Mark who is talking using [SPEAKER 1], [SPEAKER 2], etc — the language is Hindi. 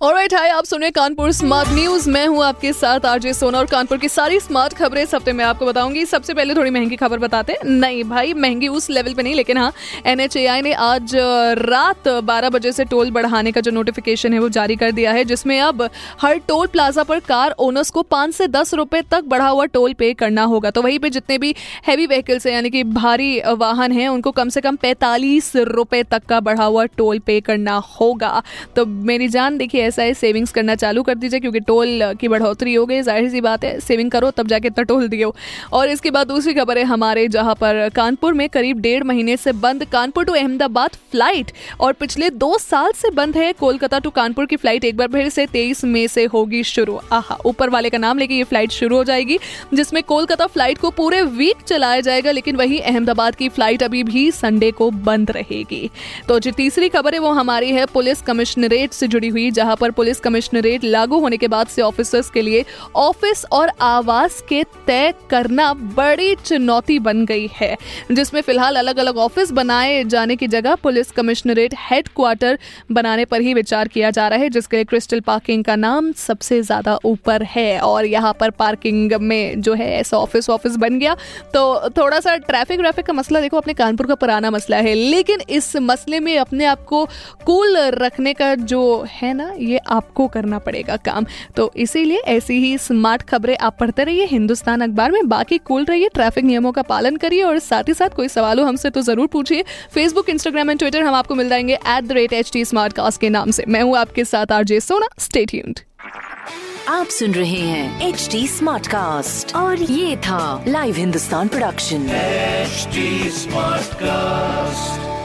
[SPEAKER 1] alright hi आप सुन रहे कानपुर स्मार्ट न्यूज़ मैं हूँ आपके साथ आरजे सोना और कानपुर की सारी स्मार्ट खबरें इस हफ़्ते में आपको बताऊँगी। सबसे पहले थोड़ी महँगी खबर बताते हैं। नहीं भाई, महँगी उस लेवल पे नहीं, लेकिन हाँ एनएचएआई ने आज रात 12 बजे से टोल बढ़ाने का जो नोटिफिकेशन है, वो जारी कर दिया है, जिसमें अब हर टोल प्लाजा पर कार ओनर्स को पाँच से दस रुपए तक बढ़ा हुआ टोल पे करना होगा। तो वहीं पे जितने भी हैवी व्हीकल्स हैं, यानी कि भारी वाहन हैं, उनको कम से कम पैंतालीस रुपए तक का बढ़ा हुआ टोल पे करना होगा। तो मेरी जान देखिए ऐसा है सेविंग्स करना चालू कर दीजिए, क्योंकि टोल की बढ़ोतरी हो गई। ज़ाहिर सी बात है, सेविंग करो, तब जाके इतना टोल दियो और इसके बाद दूसरी खबर है हमारे, जहाँ पर कानपुर में करीब डेढ़ महीने से बंद कानपुर टू अहमदाबाद फ़्लाइट, और पिछले दो साल से बंद है कोलकाता टू कानपुर की फ़्लाइट। एक बार फिर से तेईस मई से होगी शुरू। आहा, ऊपर वाले का नाम लेके ये फ़्लाइट शुरू हो जाएगी, जिसमें कोलकाता फ़्लाइट को पूरे वीक चलाया जाएगा, लेकिन वही अहमदाबाद की फ़्लाइट अभी भी संडे को बंद रहेगी। तो जो, तीसरी खबर है, वो हमारी है पुलिस कमिश्नरेट से जुड़ी हुई, जहाँ पर पुलिस कमिश्नरेट लागू होने के बाद से ऑफिसर्स के लिए ऑफ़िस और आवास के तय करना बड़ी चुनौती बन गई है, जिसमें फ़िलहाल अलग अलग ऑफ़िस बनाए जाने की जगह पुलिस कमिश्नरेट हेडक्वार्टर बनाने पर ही विचार किया जा रहा है, जिसके लिए क्रिस्टल पार्किंग का नाम सबसे ज़्यादा ऊपर है। और यहाँ पर पार्किंग में जो है ऐसा ऑफ़िस ऑफ़िस बन गया। तो थोड़ा सा ट्रैफ़िक व्रैफिक का मसला देखो, अपने कानपुर का पुराना मसला है, लेकिन इस मसले में अपने आप को कूल रखने का जो है ना ये आपको करना पड़ेगा काम। तो इसीलिए ऐसी ही स्मार्ट खबरें आप पढ़ते रहिए हिंदुस्तान अखबार में बाकी कूल रहिए ट्रैफ़िक नियमों का पालन करिए और साथ ही साथ कोई सवाल हो हमसे तो ज़रूर पूछिए। फेसबुक इंस्टाग्राम एंड ट्विटर हम आपको मिल जाएँगे at the rate H T Smartcast के नाम से। मैं हूँ आपके साथ आरजे सोना। स्टेट ट्यून्ड
[SPEAKER 2] आप सुन रहे हैं एच डी स्मार्ट कास्ट और ये था live Hindustan production
[SPEAKER 3] HD Smartcast.